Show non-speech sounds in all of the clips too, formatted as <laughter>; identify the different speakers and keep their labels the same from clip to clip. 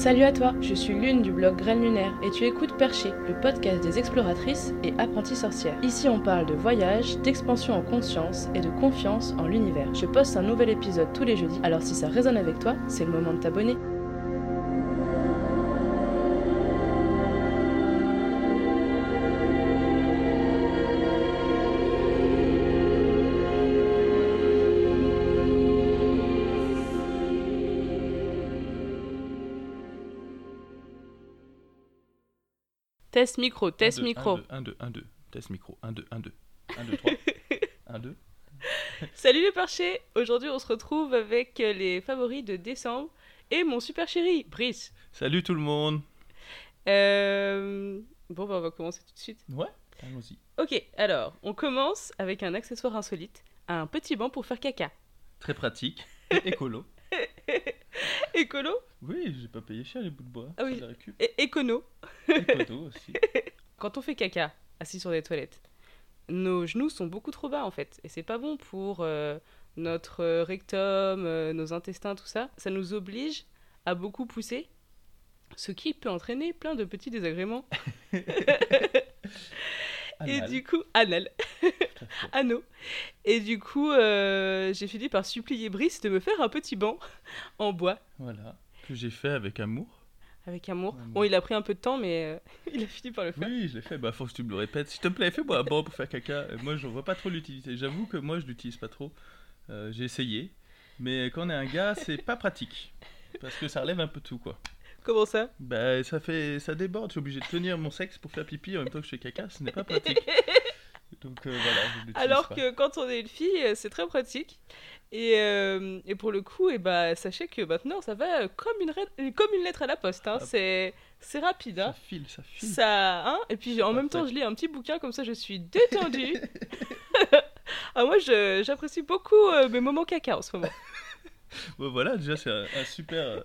Speaker 1: Salut à toi, je suis Lune du blog Graines Lunaire et tu écoutes Perché, le podcast des exploratrices et apprenties sorcières. Ici on parle de voyage, d'expansion en conscience et de confiance en l'univers. Je poste un nouvel épisode tous les jeudis, alors si ça résonne avec toi, c'est le moment de t'abonner. Test micro, test micro.
Speaker 2: 1, 2, 1, 2, test micro, 1, 2, 1, 2, 1, 2, 3, 1, 2.
Speaker 1: Salut les perchés Aujourd'hui on se retrouve avec les favoris de décembre et mon super chéri, Brice.
Speaker 2: Salut tout le monde
Speaker 1: Euh... Bon bah on va commencer tout de suite.
Speaker 2: Ouais, allons-y.
Speaker 1: Ok, alors on commence avec un accessoire insolite, un petit banc pour faire caca.
Speaker 2: Très pratique, et <laughs> écolo. <laughs>
Speaker 1: Écolo
Speaker 2: Oui, j'ai pas payé cher les bouts de bois,
Speaker 1: Ah oui. écono.
Speaker 2: Écolo <laughs> aussi.
Speaker 1: Quand on fait caca, assis sur des toilettes, nos genoux sont beaucoup trop bas en fait. Et c'est pas bon pour euh, notre euh, rectum, euh, nos intestins, tout ça. Ça nous oblige à beaucoup pousser, ce qui peut entraîner plein de petits désagréments. <laughs> Et du coup, anal. <laughs> anneau. Et du coup, euh, j'ai fini par supplier Brice de me faire un petit banc <laughs> en bois.
Speaker 2: Voilà, que j'ai fait avec amour.
Speaker 1: Avec amour.
Speaker 2: Amour.
Speaker 1: Bon, il a pris un peu de temps, mais euh, <laughs> il a fini par le faire.
Speaker 2: Oui, je l'ai fait, bah faut que tu me le répètes. S'il te plaît, fais-moi un banc pour faire caca. Euh, Moi, je vois pas trop l'utilité. J'avoue que moi, je l'utilise pas trop. Euh, j'ai essayé. Mais quand on est un gars, c'est pas pratique. Parce que ça relève un peu tout, quoi.
Speaker 1: Comment ça?
Speaker 2: Bah, ça fait, ça déborde. Je suis obligé de tenir mon sexe pour faire pipi en même temps que je fais caca. Ce n'est pas pratique. Donc euh, voilà, je l'utilise
Speaker 1: Alors
Speaker 2: pas.
Speaker 1: que quand on est une fille, euh, c'est très pratique. Et, euh, et pour le coup, et bah, sachez que maintenant, ça va comme une, re- comme une lettre à la poste. hein.
Speaker 2: Ah.
Speaker 1: C'est c'est rapide.
Speaker 2: ça
Speaker 1: Hein.
Speaker 2: file, ça file.
Speaker 1: Ça, hein et puis en même temps, je lis un petit bouquin, comme ça je suis détendue. <laughs> <laughs> ah, moi, j'apprécie beaucoup euh, mes moments caca en ce moment. <laughs>
Speaker 2: Voilà, déjà c'est un, un super,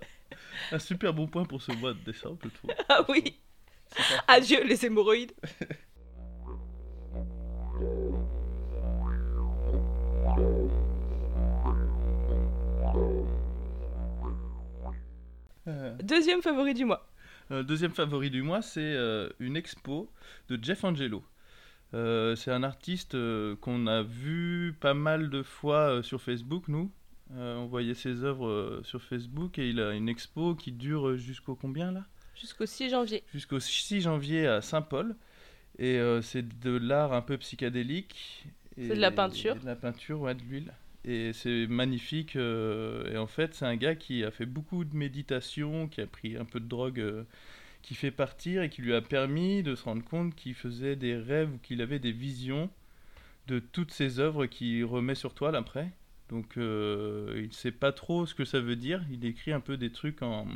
Speaker 2: un super bon point pour ce mois de décembre, je trouve.
Speaker 1: Ah oui, adieu les hémorroïdes. Deuxième favori du mois.
Speaker 2: euh, deuxième favori du mois, c'est euh, une expo de Jeff Angelo. Euh, c'est un artiste qu'on a vu pas mal de fois sur Facebook, nous. On voyait ses œuvres sur Facebook et il a une expo qui dure jusqu'au combien là?
Speaker 1: Jusqu'au 6 janvier.
Speaker 2: Jusqu'au 6 janvier à Saint-Paul. Et c'est de l'art un peu psychédélique.
Speaker 1: C'est de la peinture.
Speaker 2: et de la peinture, ouais, de l'huile. Et c'est magnifique. euh, et en fait, c'est un gars qui a fait beaucoup de méditation, qui a pris un peu de drogue, euh, qui fait partir et qui lui a permis de se rendre compte qu'il faisait des rêves ou qu'il avait des visions de toutes ses œuvres qu'il remet sur toile après. Donc euh, il ne sait pas trop ce que ça veut dire. Il écrit un peu des trucs en,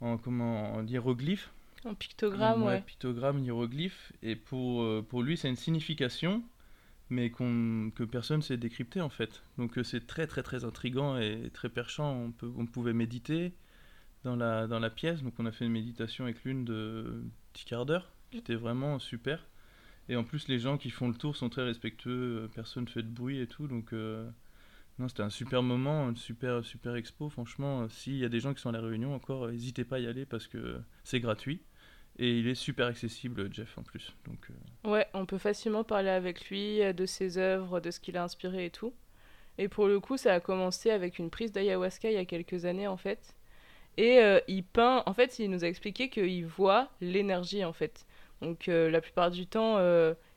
Speaker 2: en comment en hiéroglyphes.
Speaker 1: En pictogramme, ouais.
Speaker 2: Pictogramme, hiéroglyphe. Et pour, euh, pour lui, c'est une signification, mais qu'on, que personne ne sait décrypter en fait. Donc euh, c'est très très très intrigant et très perchant. On, peut, on pouvait méditer dans la, dans la pièce. Donc on a fait une méditation avec l'une de petit quart d'heure, qui était vraiment super. Et en plus, les gens qui font le tour sont très respectueux, euh, personne ne fait de bruit et tout. Donc euh, non, c'était un super moment, une super, super expo. Franchement, s'il y a des gens qui sont à la réunion encore, n'hésitez pas à y aller parce que c'est gratuit. Et il est super accessible, Jeff, en plus. Donc, euh,
Speaker 1: Ouais, on peut facilement parler avec lui euh, de ses œuvres, de ce qu'il a inspiré et tout. Et pour le coup, ça a commencé avec une prise d'ayahuasca il y a quelques années en fait. Et euh, il peint, en fait, il nous a expliqué qu'il voit l'énergie en fait. Donc euh, la plupart du temps,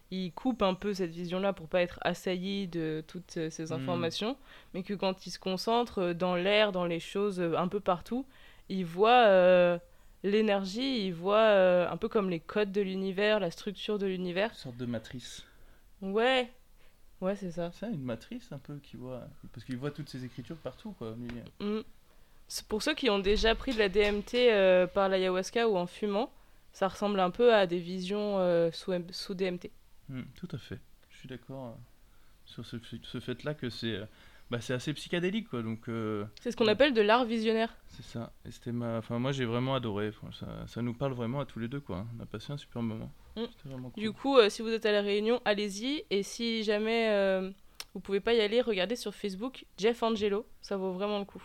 Speaker 1: il coupe un peu cette vision-là pour pas être assailli de toutes ces
Speaker 2: Mm.
Speaker 1: informations, mais que quand il se concentre dans l'air, dans les choses, un peu partout, il voit l'énergie, il voit euh, un peu comme les codes de l'univers, la structure de l'univers.
Speaker 2: une sorte de matrice.
Speaker 1: Ouais, ouais, c'est ça.
Speaker 2: C'est une matrice un peu qui voit. Parce qu'il voit toutes ces écritures partout, quoi. lui.
Speaker 1: Mm. Pour ceux qui ont déjà pris de la DMT euh, par l'ayahuasca ou en fumant, ça ressemble un peu à des visions euh, sous, sous DMT.
Speaker 2: Hmm, tout à fait. Je suis d'accord sur ce, ce fait-là que c'est bah, c'est assez psychédélique, quoi. Donc, euh,
Speaker 1: C'est ce qu'on appelle de l'art visionnaire.
Speaker 2: c'est ça. Et c'était ma... enfin, moi, j'ai vraiment adoré. Ça, ça nous parle vraiment à tous les deux, quoi. On a passé un super moment.
Speaker 1: Mm.
Speaker 2: Cool.
Speaker 1: Du coup, euh, si vous êtes à la réunion, allez-y. Et si jamais euh, vous pouvez pas y aller, regardez sur Facebook Jeff Angelo. Ça vaut vraiment le coup.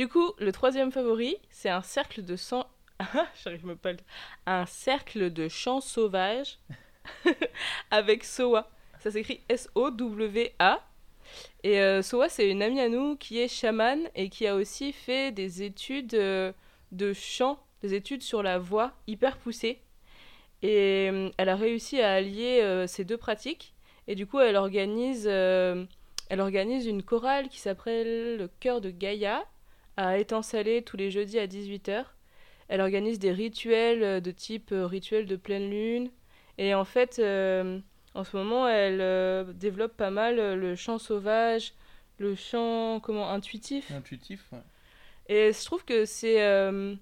Speaker 1: Du coup, le troisième favori, c'est un cercle de sang. <laughs> J'arrive même pas. Un cercle de chants sauvages <laughs> avec Soa. Ça s'écrit S-O-W-A. Et euh, Soa, c'est une amie à nous qui est chamane et qui a aussi fait des études euh, de chant, des études sur la voix hyper poussées. Et euh, elle a réussi à allier ces deux pratiques. Et du coup, elle organise, elle organise une chorale qui s'appelle le Chœur de Gaïa à Étang-Salé tous les jeudis à 18h. Elle organise des rituels euh, de type euh, rituel de pleine lune. Et en fait, euh, en ce moment, elle euh, développe pas mal le chant sauvage, le chant comment intuitif.
Speaker 2: Intuitif, ouais.
Speaker 1: Et je trouve que c'est euh,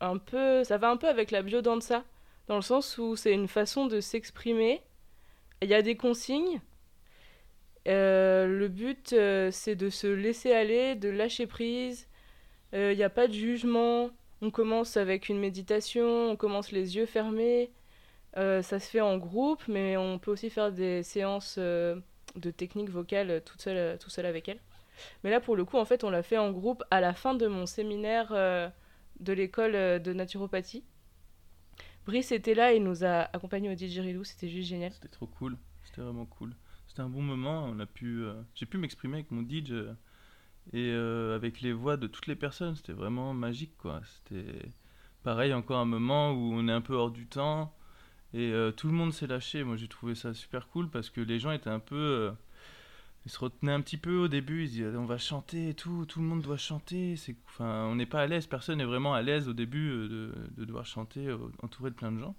Speaker 1: un peu, ça va un peu avec la biodanza, dans le sens où c'est une façon de s'exprimer. Il y a des consignes. Le but, c'est de se laisser aller, de lâcher prise. Euh, Il n'y a pas de jugement. On commence avec une méditation, on commence les yeux fermés. Euh, ça se fait en groupe, mais on peut aussi faire des séances euh, de technique vocale toute seule, tout seul avec elle. Mais là, pour le coup, en fait, on l'a fait en groupe à la fin de mon séminaire euh, de l'école euh, de naturopathie. Brice était là et nous a accompagnés au didgeridoo, c'était juste génial.
Speaker 2: C'était trop cool. C'était vraiment cool. C'était un bon moment. On a pu, euh, j'ai pu m'exprimer avec mon DJ euh, et euh, avec les voix de toutes les personnes. C'était vraiment magique, quoi. C'était pareil, encore un moment où on est un peu hors du temps et euh, tout le monde s'est lâché. Moi, j'ai trouvé ça super cool parce que les gens étaient un peu, euh, ils se retenaient un petit peu au début. Ils disaient, on va chanter et tout. Tout le monde doit chanter. C'est, enfin, on n'est pas à l'aise. Personne n'est vraiment à l'aise au début de, de devoir chanter entouré de plein de gens.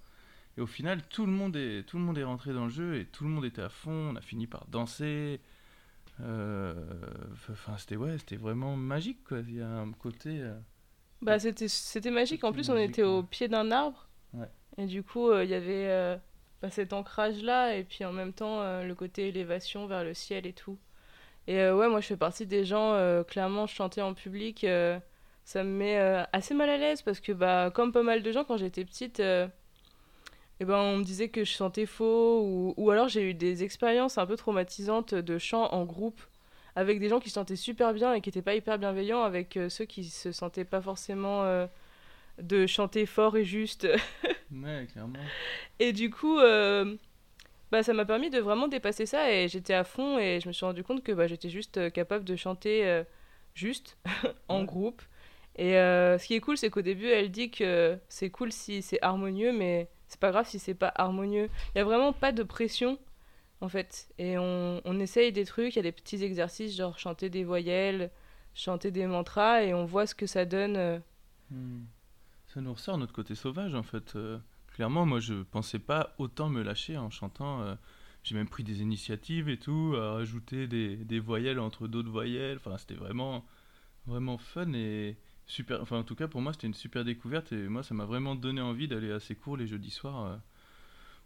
Speaker 2: Et au final, tout le monde est, tout le monde est rentré dans le jeu et tout le monde était à fond. On a fini par danser. Euh, Enfin, c'était ouais, c'était vraiment magique quoi. Il y a un côté. euh,
Speaker 1: Bah, c'était, c'était magique. En plus, on était au pied d'un arbre.
Speaker 2: Ouais.
Speaker 1: Et du coup, euh, il y avait bah, cet ancrage-là. Et puis en même temps, euh, le côté élévation vers le ciel et tout. Et euh, ouais, moi, je fais partie des gens, euh, clairement, chanter en public, ça me met assez mal à l'aise. Parce que, bah, comme pas mal de gens, quand j'étais petite, eh ben, on me disait que je chantais faux. Ou, ou alors, j'ai eu des expériences un peu traumatisantes de chant en groupe. Avec des gens qui chantaient super bien et qui n'étaient pas hyper bienveillants, avec euh, ceux qui se sentaient pas forcément euh, de chanter fort et juste. <laughs>
Speaker 2: Ouais, clairement.
Speaker 1: Et du coup, euh, bah, ça m'a permis de vraiment dépasser ça et j'étais à fond et je me suis rendu compte que bah, j'étais juste capable de chanter juste <laughs> en
Speaker 2: Ouais.
Speaker 1: groupe. Et ce qui est cool, c'est qu'au début, elle dit que c'est cool si c'est harmonieux, mais c'est pas grave si c'est pas harmonieux. Il y a vraiment pas de pression en fait. Et on, on essaye des trucs, il y a des petits exercices, genre chanter des voyelles, chanter des mantras et on voit ce que ça donne. euh.
Speaker 2: Hmm. Ça nous ressort notre côté sauvage en fait. Euh, clairement, moi je pensais pas autant me lâcher en chantant. euh, j'ai même pris des initiatives et tout, à rajouter des, des voyelles entre d'autres voyelles. Enfin, c'était vraiment, vraiment fun et super. Enfin, en tout cas, pour moi, c'était une super découverte et moi, ça m'a vraiment donné envie d'aller à ces cours les jeudis soirs euh,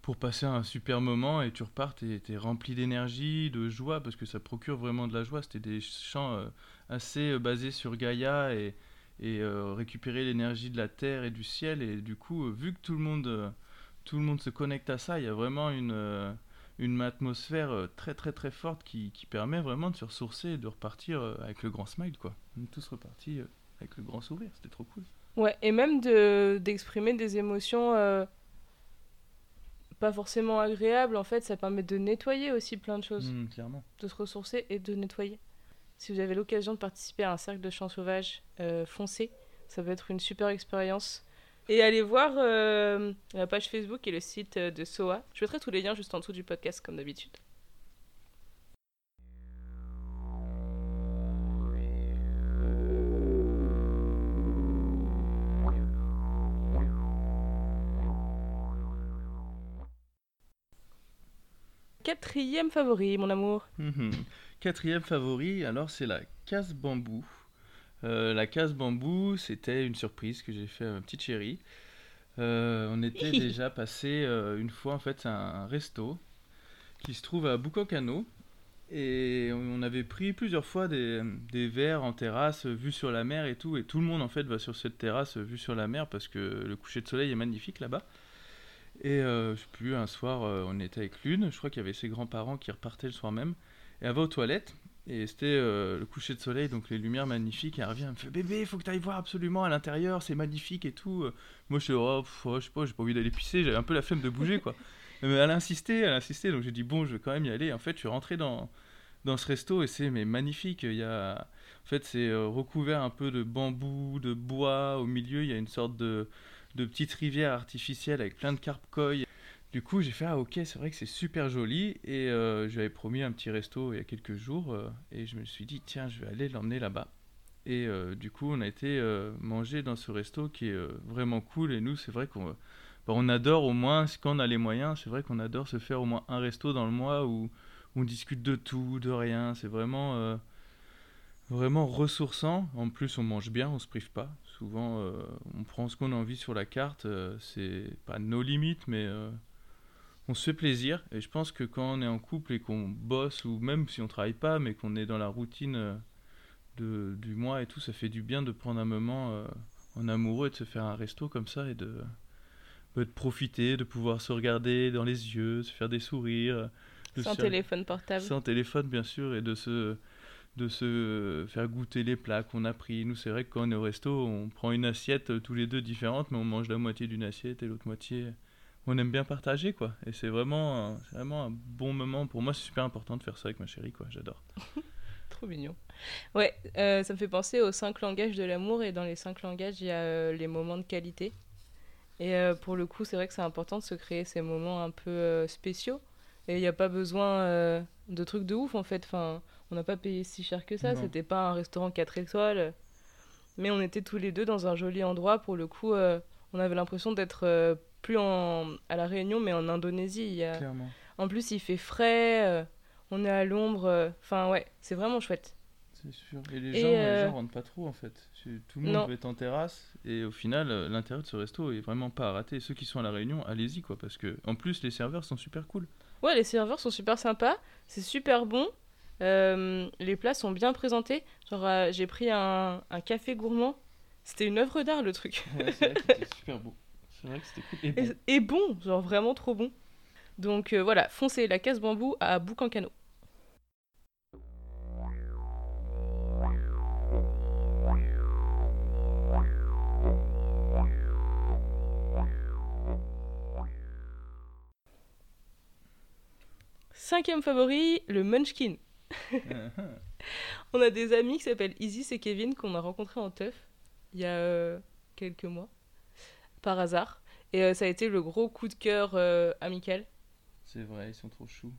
Speaker 2: pour passer un super moment et tu repars, t'es, t'es rempli d'énergie, de joie parce que ça procure vraiment de la joie. C'était des chants euh, assez euh, basés sur Gaïa et récupérer l'énergie de la terre et du ciel et du coup vu que tout le monde tout le monde se connecte à ça il y a vraiment une une atmosphère très très très forte qui, permet vraiment de se ressourcer et de repartir avec le grand smile quoi on est tous repartis avec le grand sourire c'était trop cool
Speaker 1: Ouais, et même de d'exprimer des émotions euh, pas forcément agréables, en fait, ça permet de nettoyer aussi plein de choses,
Speaker 2: Mm, clairement
Speaker 1: de se ressourcer et de nettoyer. Si vous avez l'occasion de participer à un cercle de chants sauvages, euh, foncez, ça va être une super expérience. Et allez voir euh, la page Facebook et le site euh, de SOA. Je mettrai tous les liens juste en dessous du podcast, comme d'habitude. Quatrième favori, mon amour.
Speaker 2: Mhm. Quatrième favori, alors c'est la casse bambou. Euh, la casse bambou, c'était une surprise que j'ai fait à ma petite chérie. Euh, on était <laughs> déjà passé euh, une fois en fait à un resto qui se trouve à Bukokano et on avait pris plusieurs fois des, des verres en terrasse vue sur la mer et tout et tout le monde en fait va sur cette terrasse vue sur la mer parce que le coucher de soleil est magnifique là-bas. Et euh, je sais plus, un soir, euh, on était avec l'une, je crois qu'il y avait ses grands-parents qui repartaient le soir même, et elle va aux toilettes, Et c'était euh, le coucher de soleil, donc les lumières magnifiques. Et elle revient, elle me fait Bébé, il faut que tu ailles voir absolument à l'intérieur, c'est magnifique et tout. Moi, je suis oh, pff, oh, je sais pas, j'ai pas envie d'aller pisser, j'avais un peu la flemme de bouger, quoi. <laughs> Mais elle a insisté, elle a insisté, donc j'ai dit Bon, je vais quand même y aller. En fait, je suis rentré dans, dans ce resto et c'est mais magnifique. Il y a, en fait, c'est euh, recouvert un peu de bambou, de bois. Au milieu, il y a une sorte de, de petite rivière artificielle avec plein de carpe koi. Du coup, j'ai fait ah ok, c'est vrai que c'est super joli et euh, je lui avais promis un petit resto il y a quelques jours euh, et je me suis dit tiens, je vais aller l'emmener là-bas. Et euh, du coup, on a été manger dans ce resto qui est vraiment cool et nous, c'est vrai qu'on bah, on adore au moins quand on a les moyens, c'est vrai qu'on adore se faire au moins un resto dans le mois où on discute de tout, de rien. C'est vraiment vraiment ressourçant. En plus, on mange bien, on se prive pas. Souvent, euh, on prend ce qu'on a envie sur la carte. euh, c'est pas nos limites, mais euh, on se fait plaisir. Et je pense que quand on est en couple et qu'on bosse, ou même si on travaille pas, mais qu'on est dans la routine de, du mois et tout, ça fait du bien de prendre un moment en amoureux et de se faire un resto comme ça et de, bah, de profiter, de pouvoir se regarder dans les yeux, se faire des sourires.
Speaker 1: Sans
Speaker 2: se-
Speaker 1: téléphone portable.
Speaker 2: sans téléphone, bien sûr, et de se, de se faire goûter les plats qu'on a pris. Nous, c'est vrai que quand on est au resto, on prend une assiette euh, tous les deux différente, mais on mange la moitié d'une assiette et l'autre moitié. On aime bien partager, quoi. Et c'est vraiment, vraiment un bon moment. Pour moi, c'est super important de faire ça avec ma chérie, quoi. J'adore. <laughs>
Speaker 1: Trop mignon. Ouais, euh, ça me fait penser aux cinq langages de l'amour et dans les cinq langages, il y a euh, les moments de qualité. Et pour le coup, c'est vrai que c'est important de se créer ces moments un peu spéciaux. Et il n'y a pas besoin de trucs de ouf en fait. Enfin, on n'a pas payé si cher que ça. C'était pas un restaurant 4 étoiles. Mais on était tous les deux dans un joli endroit. Pour le coup, euh, on avait l'impression d'être euh, plus en, à La Réunion, mais en Indonésie. Il y a...
Speaker 2: Clairement.
Speaker 1: En plus, il fait frais. euh, on est à l'ombre. Enfin, ouais, c'est vraiment chouette.
Speaker 2: C'est sûr. Et les
Speaker 1: Et,
Speaker 2: gens, les gens rentrent pas trop, en fait. Tout le monde
Speaker 1: Non.
Speaker 2: être en terrasse. Et au final, l'intérieur de ce resto est vraiment pas à rater. Ceux qui sont à La Réunion, allez-y, quoi. Parce que, en plus, les serveurs sont super cool.
Speaker 1: Ouais, les serveurs sont super sympas, c'est super bon. Euh, les plats sont bien présentés. Genre, euh, j'ai pris un, un café gourmand. C'était une œuvre d'art le truc.
Speaker 2: Ouais, c'est vrai que c'était super beau. C'est vrai que c'était cool. Et bon.
Speaker 1: Et, et bon, genre vraiment trop bon. Donc euh, voilà, foncez la casse bambou à Boucancano. Cinquième favori, le Munchkin. <laughs> On a des amis qui s'appellent Isis et Kevin qu'on a rencontrés en teuf il y a euh, quelques mois, par hasard. Et euh, ça a été le gros coup de cœur euh, amical.
Speaker 2: C'est vrai, ils sont trop choux.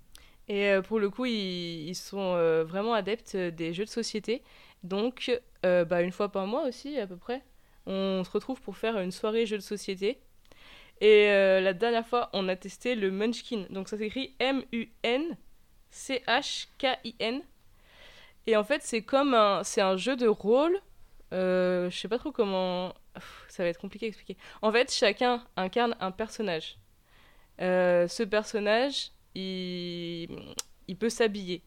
Speaker 1: Et pour le coup, ils, ils sont vraiment adeptes des jeux de société. Donc, bah, une fois par mois aussi, à peu près, on se retrouve pour faire une soirée jeux de société. Et la dernière fois, on a testé le Munchkin. Donc, ça s'écrit M-U-N-C-H-K-I-N. Et en fait, c'est comme un, c'est un jeu de rôle. Euh, je sais pas trop comment. Pff, Ça va être compliqué à expliquer. En fait, chacun incarne un personnage. Euh, ce personnage, il, il peut s'habiller.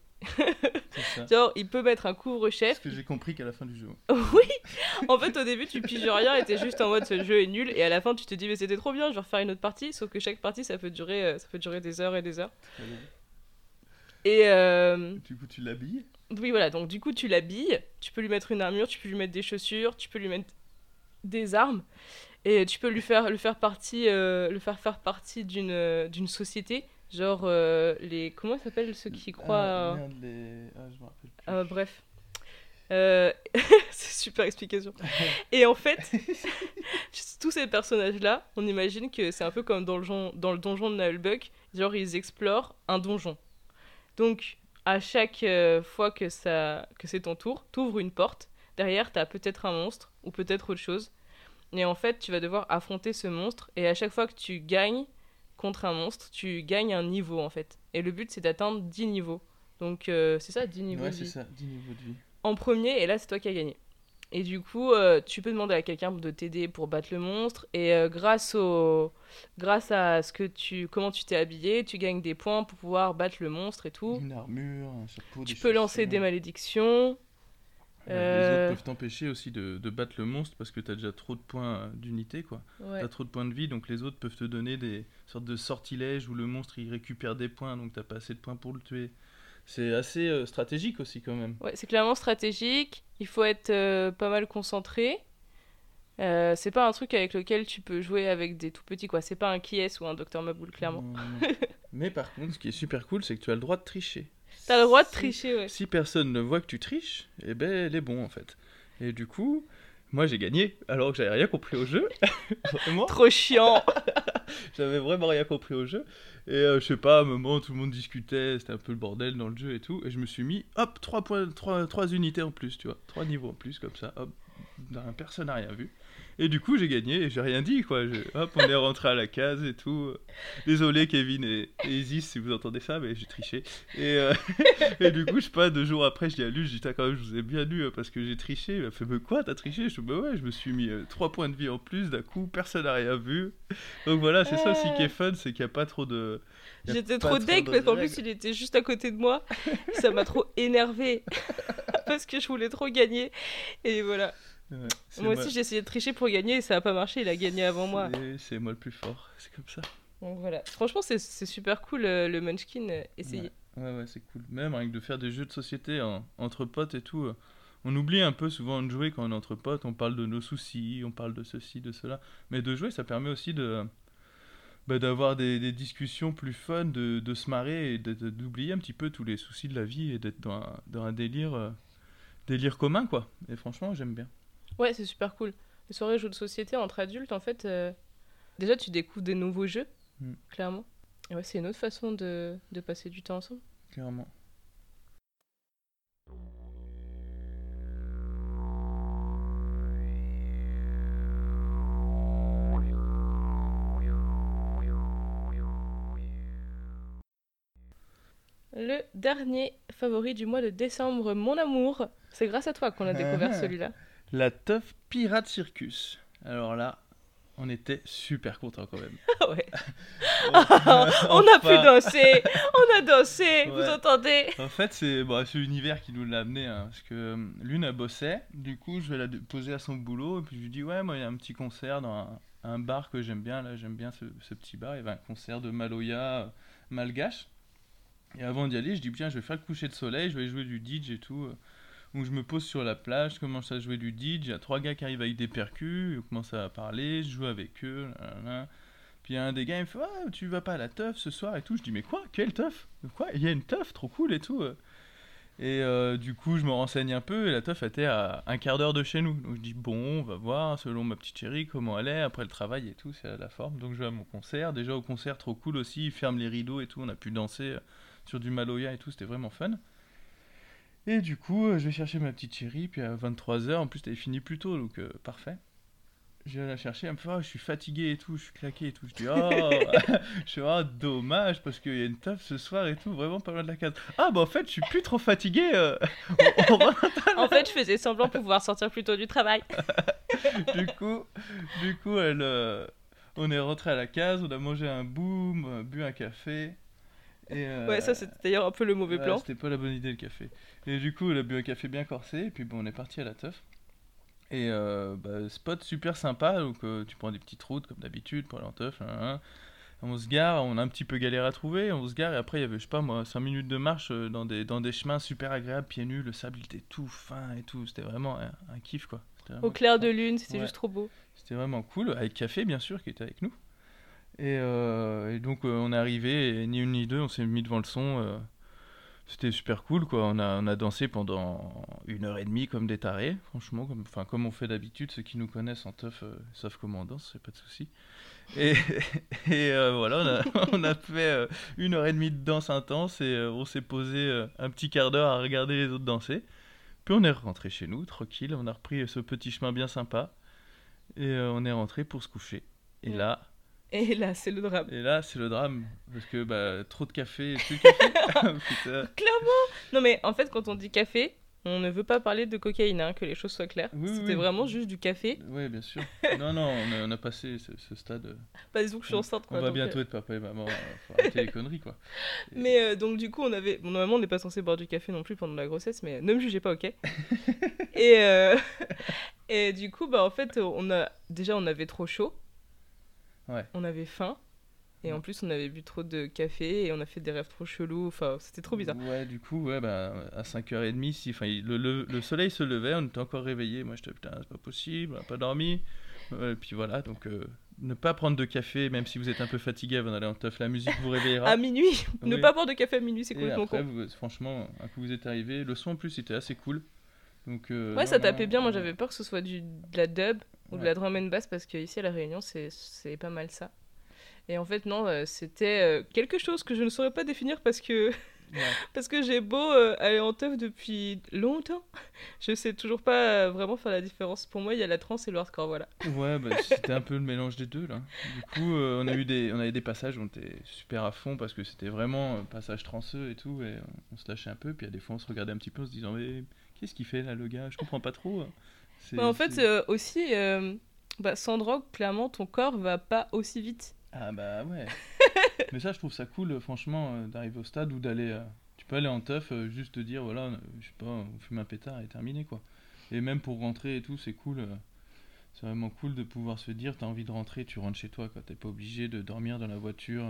Speaker 2: C'est ça. <laughs>
Speaker 1: Genre, il peut mettre un
Speaker 2: C'est
Speaker 1: couvre-chef.
Speaker 2: ce que j'ai compris qu'à la fin du jeu. <laughs>
Speaker 1: oui En fait, au début, tu piges rien et t'es juste en mode ce jeu est nul. Et à la fin, tu te dis, mais c'était trop bien, je vais refaire une autre partie. Sauf que chaque partie, ça peut durer, euh, ça peut durer des heures et des heures.
Speaker 2: Très bien.
Speaker 1: Et euh,
Speaker 2: Du coup, tu l'habilles?
Speaker 1: oui, voilà, donc du coup, tu l'habilles. Tu peux lui mettre une armure, tu peux lui mettre des chaussures, tu peux lui mettre des armes. Et tu peux lui faire, le faire partie, euh, le faire faire partie d'une euh, d'une société. Genre, euh, les. Comment ça s'appelle ceux qui croient.
Speaker 2: Ah,
Speaker 1: euh,
Speaker 2: merde, les... ah, je me rappelle plus.
Speaker 1: Euh, bref. <laughs> C'est super explication. <laughs> Et en fait, <laughs> tous ces personnages-là, on imagine que c'est un peu comme dans le, dans le donjon de Nullbuck. Genre, ils explorent un donjon. Donc, à chaque euh, fois que, ça, que c'est ton tour, t'ouvres une porte. Derrière, t'as peut-être un monstre ou peut-être autre chose. Et en fait, tu vas devoir affronter ce monstre. Et à chaque fois que tu gagnes contre un monstre, tu gagnes un niveau en fait. Et le but, c'est d'atteindre 10 niveaux. Donc, euh, c'est ça, 10 niveaux
Speaker 2: ouais,
Speaker 1: de
Speaker 2: c'est
Speaker 1: vie
Speaker 2: ça, 10 niveaux de vie.
Speaker 1: en premier et là c'est toi qui as gagné. Et du coup, euh, tu peux demander à quelqu'un de t'aider pour battre le monstre et euh, grâce au grâce à ce que tu comment tu t'es habillé, tu gagnes des points pour pouvoir battre le monstre et tout.
Speaker 2: Une armure, un chapeau,
Speaker 1: Tu
Speaker 2: des
Speaker 1: peux lancer des malédictions.
Speaker 2: Ouais,
Speaker 1: Euh,
Speaker 2: Les autres peuvent t'empêcher aussi de, de battre le monstre parce que t'as déjà trop de points euh, d'unité, quoi.
Speaker 1: Ouais.
Speaker 2: T'as trop de points de vie, donc les autres peuvent te donner des sortes de sortilèges où le monstre il récupère des points, donc t'as pas assez de points pour le tuer. C'est assez euh, stratégique aussi quand même.
Speaker 1: Ouais, c'est clairement stratégique. Il faut être euh, pas mal concentré. Euh, c'est pas un truc avec lequel tu peux jouer avec des tout petits, quoi. C'est pas un qui est ou un Docteur Maboul, clairement. <laughs>
Speaker 2: Mais par contre, ce qui est super cool, c'est que tu as le droit de tricher.
Speaker 1: T'as le droit de
Speaker 2: Si-
Speaker 1: tricher, ouais.
Speaker 2: Si personne ne voit que tu triches, eh ben, elle est bon en fait. Et du coup, moi j'ai gagné alors que j'avais rien compris au jeu. <laughs>
Speaker 1: Trop chiant. <laughs> <laughs>
Speaker 2: j'avais vraiment rien compris au jeu. Et euh, je sais pas, à un moment tout le monde discutait, c'était un peu le bordel dans le jeu et tout. Et je me suis mis, hop, 3, points, 3, unités en plus, tu vois. 3 niveaux en plus, comme ça, hop. Personne n'a rien vu. Et du coup, j'ai gagné et j'ai rien dit, quoi. Je- hop, on est rentré à la case et tout. Désolé, Kevin et, et Isis, si vous entendez ça, mais j'ai triché. Et, euh, <laughs> et du coup, je sais pas, deux jours après, je dis à lui, je dis, quand même, je vous ai bien lu euh, parce que j'ai triché. Il m'a fait, mais quoi, t'as triché? Je dis, bah ouais, je me suis mis 3 points de vie en plus, d'un coup, personne n'a rien vu. Donc voilà, c'est ça aussi qui est fun, c'est qu'il n'y a pas trop de.
Speaker 1: J'étais trop deg
Speaker 2: de
Speaker 1: parce qu'en plus il était juste à côté de moi. Ça m'a trop <laughs> énervé <laughs> parce que je voulais trop gagner. Et voilà.
Speaker 2: Ouais,
Speaker 1: Moi aussi j'ai essayé de tricher pour gagner et ça a pas marché. Il a gagné avant moi.
Speaker 2: c'est- moi le plus fort, c'est comme ça.
Speaker 1: Donc voilà. Franchement c'est super cool euh, le Munchkin. euh, Essayez.
Speaker 2: Ouais, ouais, c'est cool. Même avec de faire des jeux de société en- entre potes et tout. euh, On oublie un peu souvent de jouer quand on est entre potes. On parle de nos soucis, on parle de ceci, de cela. Mais de jouer, ça permet aussi de bah, d'avoir des, des discussions plus fun, de, de se marrer et d'oublier un petit peu tous les soucis de la vie et d'être dans un, dans un délire, euh, délire commun, quoi. Et franchement, j'aime bien.
Speaker 1: Ouais c'est super cool. Les soirées jeux de société entre adultes en fait. euh, Déjà tu découvres des nouveaux jeux.
Speaker 2: Mm.
Speaker 1: Clairement. Et ouais c'est une autre façon de, de passer du temps ensemble.
Speaker 2: Clairement.
Speaker 1: Le dernier favori du mois de décembre, mon amour. C'est grâce à toi qu'on a découvert
Speaker 2: Ah.
Speaker 1: celui-là.
Speaker 2: La Tough Pirate Circus. Alors là, on était super contents quand même.
Speaker 1: Ah ouais. <laughs> on a <laughs> pu danser, on a dansé, <laughs> vous entendez
Speaker 2: En fait, c'est bah, c'est l'univers qui nous l'a amené. hein, parce que euh, l'une, elle bossait. Du coup, je vais la poser à son boulot. Et puis, je lui dis Ouais, moi, il y a un petit concert dans un, un bar que j'aime bien. Là, j'aime bien ce, ce petit bar. Il y avait un concert de Maloya euh, malgache. Et avant d'y aller, je dis Tiens, je vais faire le coucher de soleil. Je vais jouer du DJ et tout. euh. Donc, je me pose sur la plage. Je commence à jouer du DJ. Il y a trois gars qui arrivent avec des percus. Ils commencent à parler. Je joue avec eux. là. Puis un des gars, il me fait Ah, tu vas pas à la teuf ce soir et tout. Je dis Mais quoi? Quelle teuf? Quoi? Il y a une teuf trop cool et tout. euh. Et euh, du coup, je me renseigne un peu et la teuf était à un quart d'heure de chez nous. Donc je dis Bon, on va voir selon ma petite chérie comment elle est. Après le travail et tout, c'est la forme. Donc je vais à mon concert. Déjà au concert, trop cool aussi. Ils ferment les rideaux et tout. On a pu danser euh, sur du Maloya et tout. C'était vraiment fun. Et du coup, euh, je vais chercher ma petite chérie. Puis à 23h, en plus, t'avais fini plus tôt. Donc euh, parfait. Je vais la chercher, elle me fait Ah, je suis fatigué et tout, je suis claqué et tout. Je dis oh, <laughs> <laughs> je suis ah, dommage parce qu'il y a une taf ce soir et tout, vraiment pas loin de la case. Ah bah en fait, je suis plus trop fatigué. euh. <laughs> On- on rentre.
Speaker 1: En fait, je faisais semblant pouvoir sortir plus tôt du travail.
Speaker 2: du coup, du coup, elle, euh, on est rentré à la case, on a mangé un boom, euh, bu un café. Et, euh,
Speaker 1: Ouais, ça c'était d'ailleurs un peu le mauvais
Speaker 2: ouais,
Speaker 1: plan.
Speaker 2: C'était pas la bonne idée le café. Et du coup, on a bu un café bien corsé, et puis bon, on est parti à la teuf. Et euh, bah, spot super sympa, donc euh, tu prends des petites routes comme d'habitude pour aller en teuf. hein, hein. On se gare, on a un petit peu galéré à trouver, on se gare, et après il y avait, je sais pas moi, 5 minutes de marche dans des, dans des chemins super agréables, pieds nus, le sable il était tout fin et tout, c'était vraiment un, un kiff quoi.
Speaker 1: Au clair de lune, c'était
Speaker 2: Ouais.
Speaker 1: juste trop beau.
Speaker 2: c'était vraiment cool, avec Café bien sûr qui était avec nous. Et, euh, et donc euh, on est arrivé, et ni une ni deux, on s'est mis devant le son. euh, c'était super cool quoi. On a, on a dansé pendant une heure et demie comme des tarés, franchement, comme, enfin, comme on fait d'habitude. Ceux qui nous connaissent en teuf savent comment on danse, c'est pas de souci. Et, <laughs> et euh, voilà, on a, <laughs> on a fait euh, une heure et demie de danse intense et euh, on s'est posé un petit quart d'heure à regarder les autres danser. Puis on est rentré chez nous, tranquille. On a repris ce petit chemin bien sympa. Et on est rentré pour se coucher. Et
Speaker 1: Ouais.
Speaker 2: là,
Speaker 1: Et là, c'est le drame.
Speaker 2: et là c'est le drame. Parce que bah, trop de café et plus de café. <laughs> Putain.
Speaker 1: Non mais en fait, quand on dit café, on ne veut pas parler de cocaïne, hein, que les choses soient claires.
Speaker 2: Oui, oui,
Speaker 1: C'était
Speaker 2: oui.
Speaker 1: vraiment juste du café.
Speaker 2: Ouais, bien sûr. Non, non, on a, on a passé ce, ce stade.
Speaker 1: Pas disons que je suis enceinte quoi.
Speaker 2: on va bientôt
Speaker 1: euh,
Speaker 2: être papa et maman. euh, Faut arrêter les conneries, quoi.
Speaker 1: Mais euh, donc du coup, on avait. Bon, normalement, on n'est pas censé boire du café non plus pendant la grossesse, mais ne me jugez pas, ok. <laughs> et euh, <laughs> et du coup, bah en fait, on a déjà on avait trop chaud.
Speaker 2: Ouais.
Speaker 1: On avait faim. Et en plus, on avait bu trop de café et on a fait des rêves trop chelous. Enfin, c'était trop bizarre.
Speaker 2: Ouais, du coup, ouais, bah, à 5h30, si, il- le, le- le soleil se levait, on était encore réveillés. Moi, j'étais putain, c'est pas possible, on n'a pas dormi. Et puis voilà, donc euh, ne pas prendre de café, même si vous êtes un peu fatigué avant d'aller en teuf, la musique vous réveillera. <laughs>
Speaker 1: À minuit, ne pas boire de café à minuit, c'est complètement
Speaker 2: après,
Speaker 1: con.
Speaker 2: vous- franchement, un coup vous êtes arrivé, le son en plus était assez cool. Donc, euh,
Speaker 1: Ouais,
Speaker 2: non,
Speaker 1: ça
Speaker 2: non,
Speaker 1: tapait bien. Moi, j'avais peur que ce soit du, de la dub ou de la drum and bass parce que ici à La Réunion, c'est pas mal ça. Et en fait, non, euh, c'était euh, quelque chose que je ne saurais pas définir parce que, <laughs>
Speaker 2: ouais.
Speaker 1: parce que j'ai beau euh, aller en teuf depuis longtemps. <laughs> Je sais toujours pas euh, vraiment faire la différence. Pour moi, il y a la trance et le hardcore, voilà.
Speaker 2: Ouais, bah, <laughs> c'était un peu le mélange des deux là. Du coup, euh, on a eu des, on avait des passages où on était super à fond parce que c'était vraiment un passage transeux et tout, et on, on se lâchait un peu. Puis a des fois, on se regardait un petit peu en se disant, mais qu'est-ce qu'il fait là, le gars? Je comprends pas trop.
Speaker 1: Mais en fait, euh, aussi, euh, bah, sans drogue, clairement, ton corps va pas aussi vite.
Speaker 2: Ah bah ouais. <laughs> Mais ça, je trouve ça cool, euh, franchement, euh, d'arriver au stade ou d'aller. tu peux aller en teuf, juste te dire, voilà, je sais pas, on fume un pétard et terminé quoi. Et même pour rentrer et tout, c'est cool. c'est vraiment cool de pouvoir se dire, t'as envie de rentrer, tu rentres chez toi quoi. T'es pas obligé de dormir dans la voiture.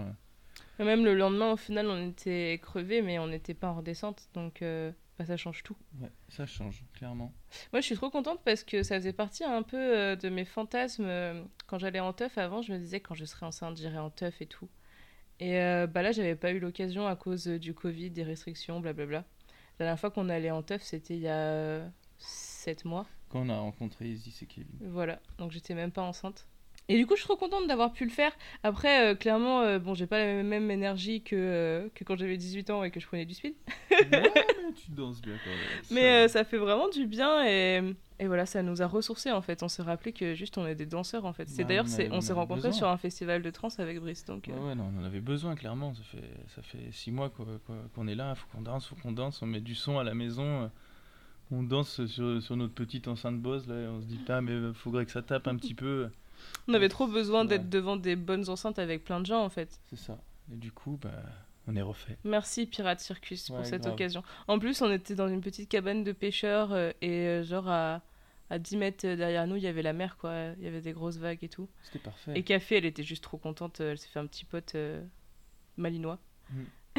Speaker 1: Et Même le lendemain, au final, on était crevés, mais on n'était pas en redescente. Donc, euh, bah, ça change tout.
Speaker 2: Ouais, ça change, clairement.
Speaker 1: Moi, je suis trop contente parce que ça faisait partie un peu euh, de mes fantasmes. euh, Quand j'allais en teuf avant, je me disais quand je serai enceinte, j'irai en teuf et tout. Et euh, bah là, j'avais pas eu l'occasion à cause du Covid, des restrictions, blablabla. La dernière fois qu'on allait en teuf, c'était il y a 7 mois.
Speaker 2: Quand on a rencontré Izzy et Kevin.
Speaker 1: Voilà, donc j'étais même pas enceinte. Et du coup, je suis trop contente d'avoir pu le faire. Après, euh, clairement, euh, bon, j'ai pas la même énergie que, euh, que quand j'avais 18 ans et que je prenais du speed.
Speaker 2: ouais, <laughs> mais tu danses bien quand même.
Speaker 1: Mais ça fait vraiment du bien et, et voilà, ça nous a ressourcés en fait. On s'est rappelé que juste on est des danseurs en fait. C'est
Speaker 2: Bah,
Speaker 1: d'ailleurs,
Speaker 2: on
Speaker 1: s'est rencontrés
Speaker 2: besoin.
Speaker 1: sur un festival de trance avec Brice. Donc,
Speaker 2: Ouais, ouais, non, on en avait besoin, clairement. Ça fait, ça fait six mois qu'on est là, faut qu'on danse, faut qu'on danse. On met du son à la maison, on danse sur, sur notre petite enceinte Bose, là, et on se dit, pas, mais faudrait que ça tape un petit peu.
Speaker 1: On avait trop besoin
Speaker 2: Ouais.
Speaker 1: d'être devant des bonnes enceintes avec plein de gens en fait.
Speaker 2: C'est ça. Et du coup, bah, on est refait.
Speaker 1: Merci Pirate Circus pour cette
Speaker 2: grave.
Speaker 1: occasion. En plus, on était dans une petite cabane de pêcheurs euh, et euh, genre à, à 10 mètres derrière nous, il y avait la mer quoi. Il y avait des grosses vagues et tout.
Speaker 2: C'était parfait.
Speaker 1: Et Café, elle était juste trop contente. euh, Elle s'est fait un petit pote euh, malinois. <laughs>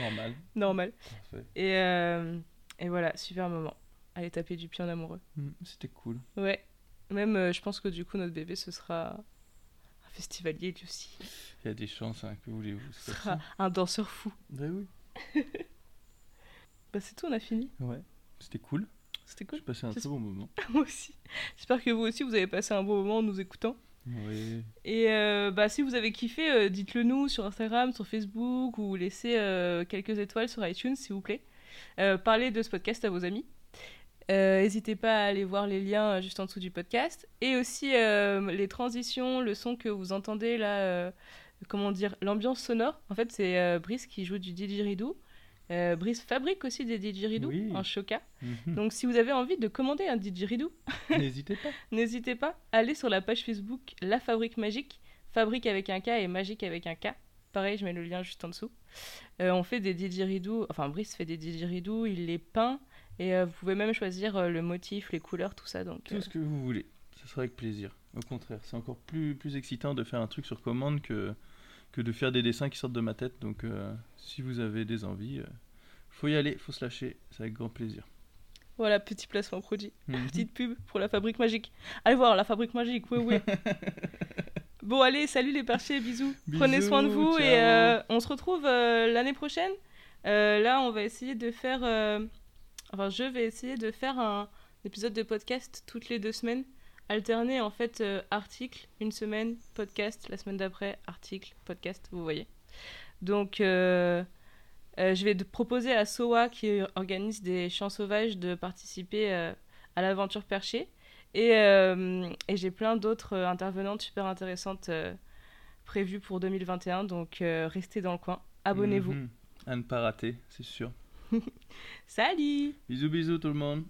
Speaker 2: Normal.
Speaker 1: Normal.
Speaker 2: Parfait.
Speaker 1: Et, euh, et voilà, super moment. Aller taper du pied en amoureux.
Speaker 2: Mm, C'était cool.
Speaker 1: Ouais. Même, euh, je pense que du coup, notre bébé, ce sera un festivalier lui aussi.
Speaker 2: Il y a des chances, hein, que voulez-vous.
Speaker 1: Ce sera un danseur fou.
Speaker 2: Bah oui. <laughs>
Speaker 1: Bah, c'est tout, on a fini.
Speaker 2: Ouais. C'était cool.
Speaker 1: C'était cool.
Speaker 2: J'ai passé un très bon moment. <laughs>
Speaker 1: Moi aussi. J'espère que vous aussi, vous avez passé un bon moment en nous écoutant.
Speaker 2: Oui.
Speaker 1: Et euh, bah, si vous avez kiffé, euh, dites-le nous sur Instagram, sur Facebook ou laissez euh, quelques étoiles sur iTunes, s'il vous plaît. Parlez de ce podcast à vos amis. Euh, N'hésitez pas à aller voir les liens euh, juste en dessous du podcast. Et aussi euh, les transitions, le son que vous entendez là, comment dire, l'ambiance sonore. En fait, c'est Brice qui joue du didgeridoo. Euh, Brice fabrique aussi des didgeridoo
Speaker 2: Oui.
Speaker 1: en choca.
Speaker 2: Mhm.
Speaker 1: Donc si vous avez envie de commander un didgeridoo, <laughs>
Speaker 2: N'hésitez pas.
Speaker 1: N'hésitez pas, allez sur la page Facebook La Fabrique Magique, fabrique avec un K et magique avec un K. Pareil, je mets le lien juste en dessous. Euh, on fait des didgeridoo, enfin Brice fait des didgeridoo, il les peint et euh, vous pouvez même choisir euh, le motif, les couleurs, tout ça. Donc,
Speaker 2: Tout
Speaker 1: euh,
Speaker 2: ce que vous voulez. Ce sera avec plaisir. Au contraire, c'est encore plus, plus excitant de faire un truc sur commande que, que de faire des dessins qui sortent de ma tête. Donc, euh, si vous avez des envies, euh, faut y aller, faut se lâcher. C'est avec grand plaisir.
Speaker 1: voilà, petit placement produit.
Speaker 2: Mhm. <laughs>
Speaker 1: Petite pub pour la Fabrique Magique. Allez voir la Fabrique Magique, oui, oui. <laughs> bon, allez, salut les perchés, bisous. Prenez soin de vous et euh, on se retrouve euh, l'année prochaine. Euh, là, on va essayer de faire. Enfin, je vais essayer de faire un épisode de podcast toutes les deux semaines. Alterner en fait euh, article, une semaine, podcast, la semaine d'après, article, podcast, vous voyez. Donc, euh, euh, je vais proposer à SOA qui organise des champs sauvages de participer à l'aventure perchée. Et, j'ai plein d'autres intervenantes super intéressantes prévues pour 2021. Donc, restez dans le coin. Abonnez-vous.
Speaker 2: Mhm. À ne pas rater, c'est sûr. <laughs>
Speaker 1: Salut
Speaker 2: Bisous, bisous tout le monde.